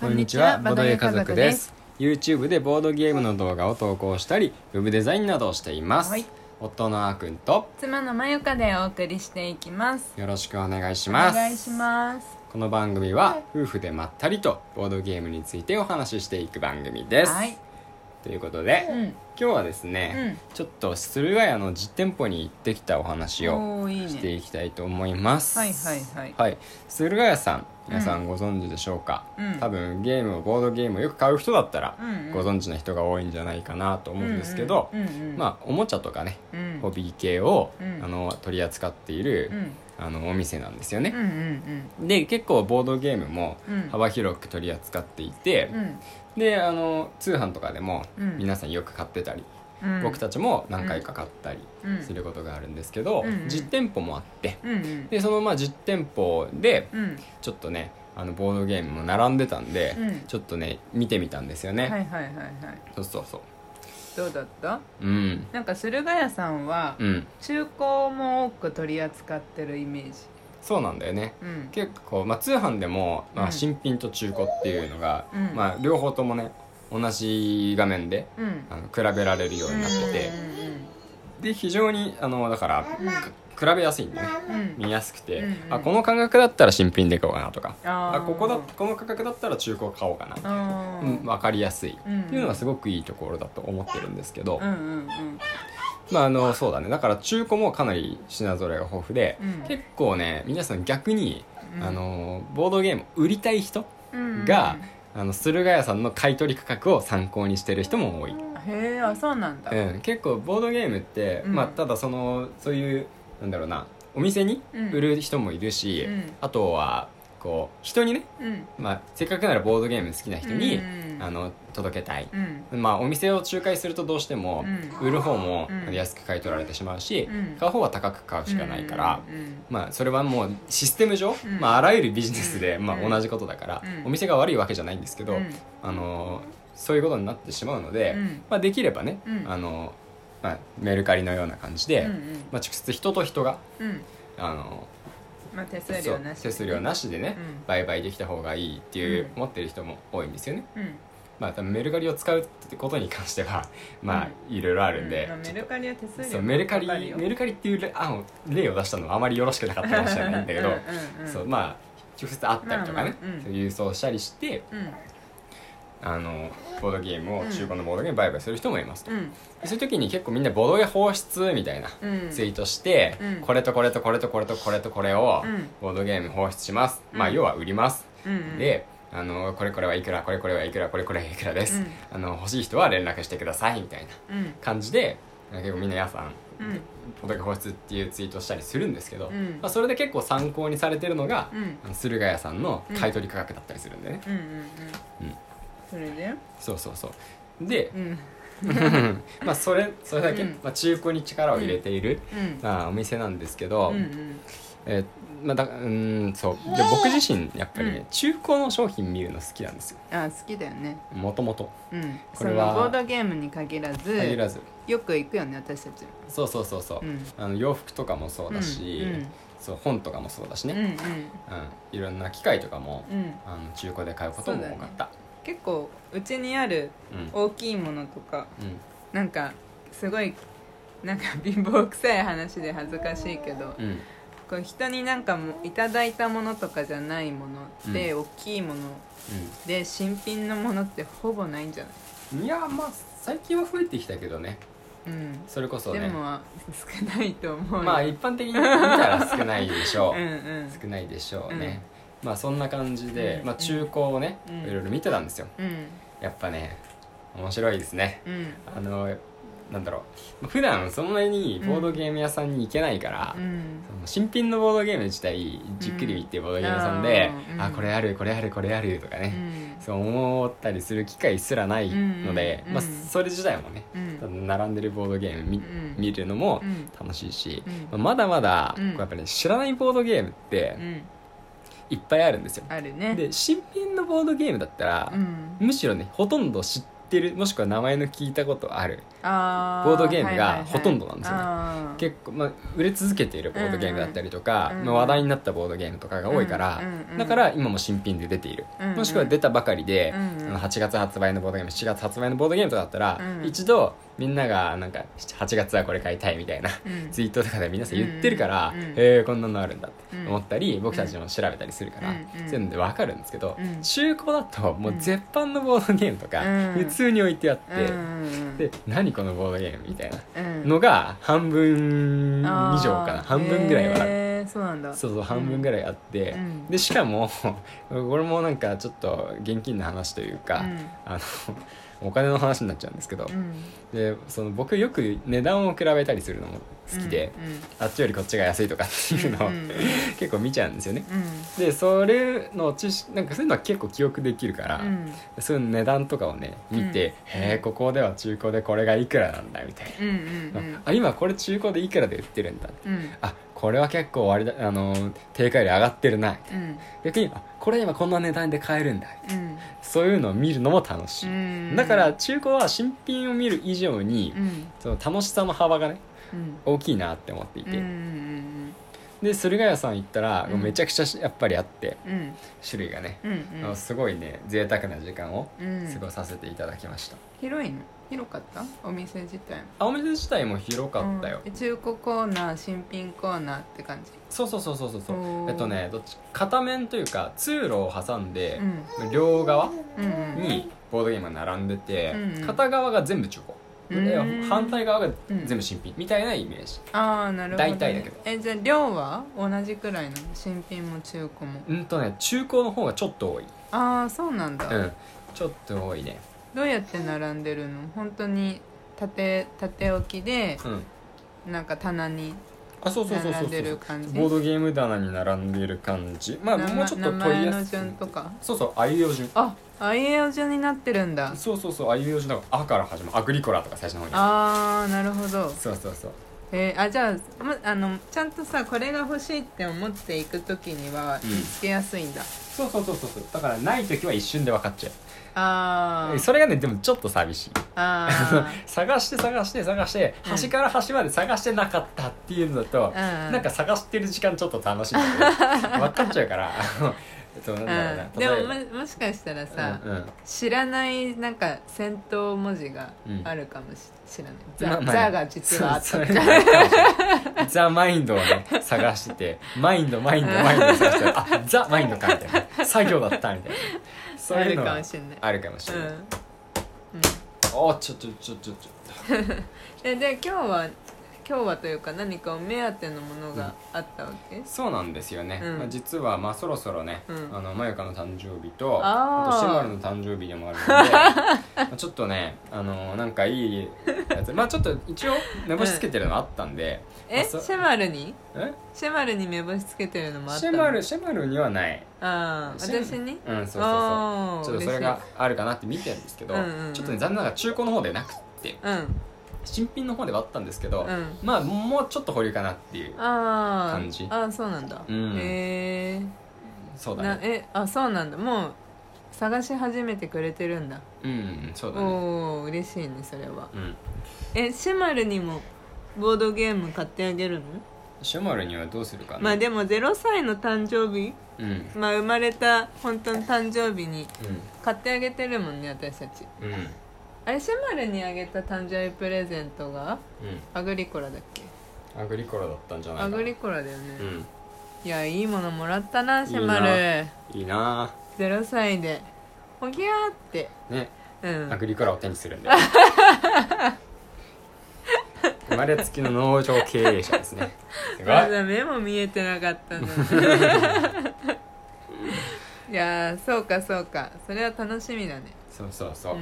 こんにちは、ボードゲー家族です。YouTube でボードゲームの動画を投稿したり、ウェブデザインなどをしています。はい夫のあーくんと妻のまゆかでお送りしていきますよろしくお願いしおます。願いしますこの番組は夫婦でまったりとボードゲームについてお話ししていく番組です。はいということで、うん。今日はですね、ちょっと駿河屋の実店舗に行ってきたお話をおーいいね。していきたいと思います。はいはいはい。はい、駿河屋さん皆さんご存知でしょうか、うん。多分ゲームをボードゲームをよく買う人だったらうんうん。ご存知な人が多いんじゃないかなと思うんですけど、うんうんうんうん。まあおもちゃとかね、うん。ホビー系を、うん。あの取り扱っている、うんあのお店なんですよね、うんうんで結構ボードゲームもうん。幅広く取り扱っていてう、ん。であの通販とかでもうん。皆さんよく買ってたり、うん。僕たちも何回か買ったりうん。することがあるんですけど、うんうん。実店舗もあってうんうん。でそのまあ実店舗でうん。ちょっとねあのボードゲームも並んでたんで、うん。ちょっとね見てみたんですよね、はいはいはいはい。そうそうそうどうだった？うん。なんか駿河屋さんはうん。中古も多く取り扱ってるイメージ。そうなんだよね。うん。結構、まあ、通販でも、まあ、うん。新品と中古っていうのが、うん。まあ、両方ともね同じ画面でうん。あの比べられるようになってて、で非常にあのだから、く比べやすいんでね。うん。見やすくて、うんうんあこの価格だったら新品で買おうかなとか。あここだこの価格だったら中古買おうかな、あー。うん、分かりやすい、うんっていうのがすごくいいところだと思ってるんですけど、うんうんうん。まああのそうだね。だから中古もかなり品揃えが豊富で、うん。結構ね皆さん逆に、うん。あのボードゲームを売りたい人うんが、あの駿河屋さんの買い取り価格を参考にしてる人も多い、へえあそうなんだ。うん、結構ボードゲームって、うん。まあ、ただそのそういうなんだろうなお店にうん。売る人もいるし、うん。あとはこう人にね、うん。まあ、せっかくならボードゲーム好きな人に、うん。あの届けたい、うん。まあ、お店を仲介するとどうしても、うん。売る方もうん。安く買い取られてしまうし、うん。買う方は高く買うしかないから、まあ、それはもうシステム上、うん。まあ、あらゆるビジネスで、まあ、うん。同じことだから、うん。お店が悪いわけじゃないんですけど、うん。あのそういうことになってしまうので、うん。まあ、できればね、うん。あのまあ、メルカリのような感じで、うんうん。まあ、直接人と人がうん。あのまあ手数そう料なし手数料なしでね、うん。売買できた方がいいっていう、うん。思ってる人も多いんですよね。うん。まあ、多分メルカリを使うってことに関してはまあいろいろあるんで、まあメルカリは手数料そうメルカリメルカリっていう例案を例を出したのはあまりよろしくなかったかもしれないんだけど、うんうんうん。そうまあ直接会ったりとかね、まあまあうん。そう郵送したりしてうんあのボードゲームを、うん。中古のボードゲーム売買する人もいますと、うん。そういう時に結構みんなボードゲー放出みたいなうん。ツイートして、うん。これとこれとこれとこれとこれとこれをうん。ボードゲーム放出します、うん。まあ要は売ります、うんであのこれこれはいくらこれこれはいくらこれこれはいくらです、うん。あの欲しい人は連絡してくださいみたいなうん。感じで結構みんな皆さんうん。ボードゲーム放出っていうツイートしたりするんですけど、うん。まあ、それで結構参考にされてるのが、うん。駿河屋さんの買い取り価格だったりするんでね、うんうん。うんそれで？そうそうそう。でうん。まあそれそれだけ、うん。まあ、中古に力を入れている、うん。まあ、お店なんですけど、うんうん。えーまあ、だうーんそう。で僕自身やっぱりね、うん。中古の商品見るの好きなんですよ。あ好きだよね。もともとうん。これはボードゲームに限らず限らず。よく行くよね私たち。そうそうそうそう、うん。あの洋服とかもそうだし、うんそう本とかもそうだしね、うんうん。うん。いろんな機械とかも、うん。あの中古で買うことも多かった結構うちにあるうん。大きいものとかうん。なんかすごいなんか貧乏くさい話で恥ずかしいけどうん。こう人になんかもいただいたものとかじゃないもので、大きいもので新品のものってほぼないんじゃない？うんいやまあ最近は増えてきたけどね。うん。それこそね。でも少ないと思うよ。まあ一般的に見たら少ないでしょう。うんうん。少ないでしょうね、まあそんな感じで、うん。まあ、中古をね、うん。いろいろ見てたんですよ。うん。やっぱね面白いですね。うん。あのなんだろう。普段そんなにボードゲーム屋さんに行けないから、うん。その新品のボードゲーム自体じっくり見てボードゲーム屋さんで、うん。あこれあるこれあるこれあるとかうね、ん。そう思ったりする機会すらないので、まあ、それ自体もねうん。並んでるボードゲーム見,、うん。見るのもうん。楽しいし、うん。まあまだまだ、やっぱり、知らないボードゲームってうんいっぱいあるんですよ。あるね。で新品のボードゲームだったら、うん。むしろねほとんど知ってるもしくは名前の聞いたことある。あボードゲームがほとんどなんですよね。ね結構、まあ、売れ続けているボードゲームだったりとか、うんうんまあ、話題になったボードゲームとかが多いから、うんうんうんだから今も新品で出ている、うんうんもしくは出たばかりで、うんうん。あの8月発売のボードゲーム7月発売のボードゲームとかだったら、うん。一度みんながなんか8月はこれ買いたいみたいな、うん。ツイートとかで皆さん言ってるから、うんえこんなのあるんだって思ったり、僕たちも調べたりするから、うんうん。そういうので分かるんですけど、うん。中古だともう絶版のボードゲームとかうん。普通に置いてあって、うんうん。で何このボードゲームみたいな。うん。のが半分以上かな。あー。半分ぐらいは。ある、そうなんだ。そうそう半分ぐらいあって、うん。でしかも これもなんかちょっと現金の話というか、うん。あのお金の話になっちゃうんですけど、うん。でその僕よく値段を比べたりするのも好きで、あっちよりこっちが安いとかっていうのを、うんうん結構見ちゃうんですよね。うん。でそれの知識なんかそういうのは結構記憶できるから、うん。そういう値段とかをね見て、へえここでは中古でこれがいくらなんだみたいうんうんな、うん。あ今これ中古でいくらで売ってるんだ？うん。あこれは結構割だあの定価より上がってるなうん。逆にあこれ今こんな値段で買えるんだうんそういうのを見るのも楽しい、うん。だから中古は新品を見る以上に、うん。その楽しさの幅がねうん。大きいなって思っていて、で駿河屋さん行ったら、うん。めちゃくちゃやっぱりあってうん。種類がね、うんうん。すごいね贅沢な時間をうん。過ごさせていただきました、広いの？広かった？お店自体も。あお店自体も広かったよ、うん。中古コーナー新品コーナーって感じ？そうそうそうそうそうそう。えっとねどっち？片面というか通路を挟んでう、ん。両側うんうん。にボードゲームが並んでて、うんうん。片側が全部中古、反対側がうん。全部新品みたいなイメージ。ああなるほど、ね、大体だけど。えじゃあ量は同じくらいなの新品も中古も？うんとね中古の方がちょっと多い。ああそうなんだ、うん。ちょっと多いねどうやって並んでるの？本当に縦縦置きでうん。なんか棚にあそうそうそうそう並んでそうる感じ？ボードゲーム棚に並んでいる感じ？まあもうちょっと名取り前のやすい。順とか？そうそうあいうえお順。ああいうえお順になってるんだ。そうそうそうあいうえお順だ。から「あ」から始まる。アグリコラとか最初の方に。ああなるほど。そうそうそう。えーあじゃあ,、ま、あのちゃんとさこれが欲しいって思っていく時にはうん。見つけやすいんだ、そうそうそうそうそう。だからない時は一瞬で分かっちゃう。あー。それがねでもちょっと寂しい。あ 探して探して探してうん。端から端まで探してなかったっていうのだと、ーうん。なんか探してる時間ちょっと楽しいんだけど 分かっちゃうからえっとなんだろうな、うん、でもももしかしたらさ、うんうん。知らないなんか戦闘文字があるかもし知らない、ザまあまあ。ザが実はあった。そうそれがあるかもしれない。ザ・マインドをね探しててマインドマインドマインド探してあザ・マインドかみたいな。作業だったみたいな。そういうのはあるかもしれない。あるかもしれない、うん、うん、おちょちょちょちょちょ。えで今日は今日はというか何かお目当てのものがあったわけ、そうなんですよね、うん。まあ、実はまあそろそろね、うん。あのまゆかの誕生日とあとシェマルの誕生日でもあるので まあちょっとねあのなんかいいやつ。まあちょっと一応目星つけてるのあったんで、まあそえシェマルに？え？シェマルに目星つけてるのもあったの？シェマルシェマルにはない。ああ私に？うんそうそうそう。ちょっとそれがあるかなって見てるんですけど、うんうんうん。ちょっとね残念ながら中古の方でなくって。うん新品の方ではあったんですけど、うん。まあもうちょっと保留かなっていうああ感じ。ああそうなんだ、うん。へそうだね。えあそうなんだ。もう探し始めてくれてるんだ。うんそうだね。おお嬉しいねそれは。うん。えシェマルにもボードゲーム買ってあげるの？シェマルにはどうするかな？まあでも0歳の誕生日？うん。まあ生まれた本当の誕生日に買ってあげてるもんね私たち。うんうんあれシェマルにあげた誕生日プレゼントがうん。アグリコラだっけ？アグリコラだったんじゃないかな。アグリコラだよね、うん。いやいいものもらったなシェマいル。いいな。0歳で。ほぎゃーって。ね。うん。アグリコラを手にするんで。生まれつきの農場経営者ですね。すごい。まだ目も見えてなかったんだねいやーそうかそうか。それは楽しみだねそうそうそう。う、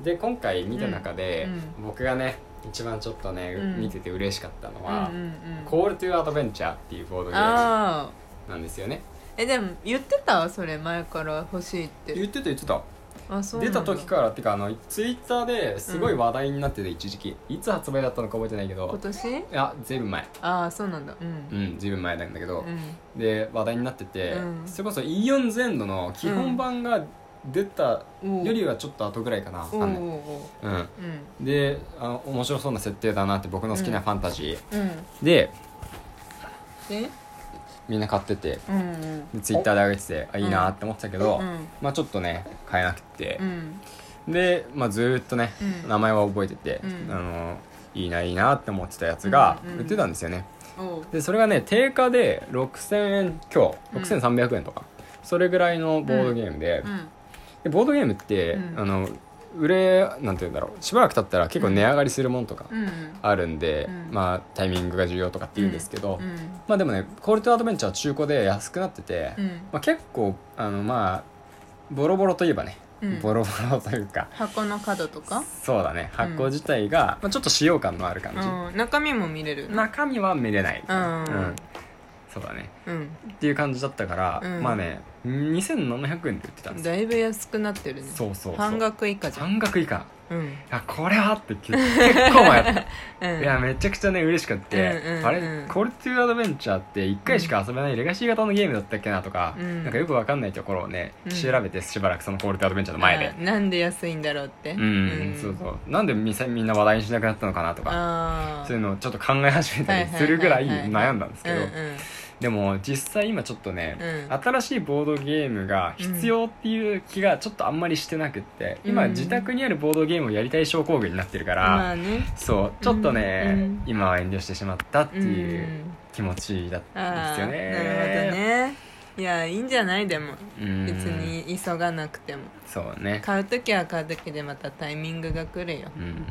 んで今回見た中で、う僕がね一番ちょっとね、うん。見てて嬉しかったのうんは、うんうん。コールトゥアドベンチャーっていうボードゲームなんですよね。えでも言ってた？それ前から欲しいって。言ってた言ってた。あそう出た時からっていうかあのツイッターですごい話題になってて一時期、いつ発売だったのか覚えてないけど。今年？いやずいぶん前。ああそうなんだ。うん。うんずいぶん前なんだけど、うん。で話題になってて、うん。それこそイオンゼンドの基本版が出たよりはちょっと後ぐらいかなうん。うんであの面白そうな設定だなって僕の好きなファンタジー、うん。ででみんな買っててうんうん。ツイッターで上げててあいいなって思ってたけど、うんまあちょっとね買えなくて。う、ん。で、まあ、ずーっとね、うん。名前は覚えてて、うん。あのいいないいなって思ってたやつが売ってたんですよね、でそれがね定価で6000円今うん。日6300円とか、それぐらいのボードゲームで,、うんでボードゲームって、うん。あの売れなんて言うんだろう。しばらく経ったら結構値上がりするもんとかうんあるんで、うん。まあタイミングが重要とかって言うんですけど、うん。まあでもねコールトアドベンチャー中古で安くなってて、うん。まあ、結構あのまあボロボロといえばね、うん。ボロボロというか。箱の角とか？そうだね。発行自体が、まあ、ちょっと使用感のある感じ、うん。中身も見れる。中身は見れない、うんそうだね。うん。っていう感じだったから、うん。まあね2700円で売ってたんですよ。だいぶ安くなってるね。そうそうそう。半額以下じゃん。半額以下。うん。いやこれは？って結構迷った。うん。いやめちゃくちゃね嬉しくって、うんうんうんあれ？コールトゥーアドベンチャーって1回しか遊べないレガシー型のゲームだったっけなとか、うん。なんかよくわかんないところをね、うん。調べてしばらくそのコールトゥーアドベンチャーの前で。あなんで安いんだろうって。うん、そうそう。なんでみさみんな話題にしなくなったのかなとかああそういうのをちょっと考え始めたりするぐらい悩んだんですけど。うんうんでも実際今ちょっとね、うん。新しいボードゲームが必要っていう気がちょっとあんまりしてなくって、今うん。自宅にあるボードゲームをやりたい症候群になってるから、まあね。そうちょっとね、うん今は遠慮してしまったっていううん気持ちだったんですよあーなるほどねね。いやいいんじゃない？でも。うん。別に急がなくても。そうね。買う時は買う時でまたタイミングが来るよ。うん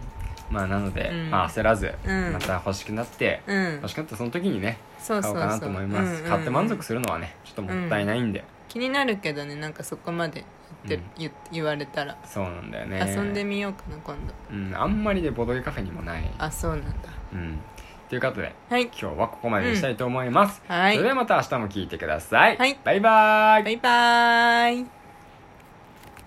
まあなので、うん。まあ焦らず、うん。また欲しくなって、うん。欲しくなったその時にねそうそうそう。買おうかなと思います、うんうん買って満足するのはねちょっともったいないんで、気になるけどねなんかそこまで言って、言言われたら。そうなんだよね。遊んでみようかな今度。うん、あんまりでボドゲカフェにもない。あそうなんだ。うん。ということではい。今日はここまでにしたいと思います、はい。それではまた明日も聞いてください、はい。バイバーイ。バイバーイ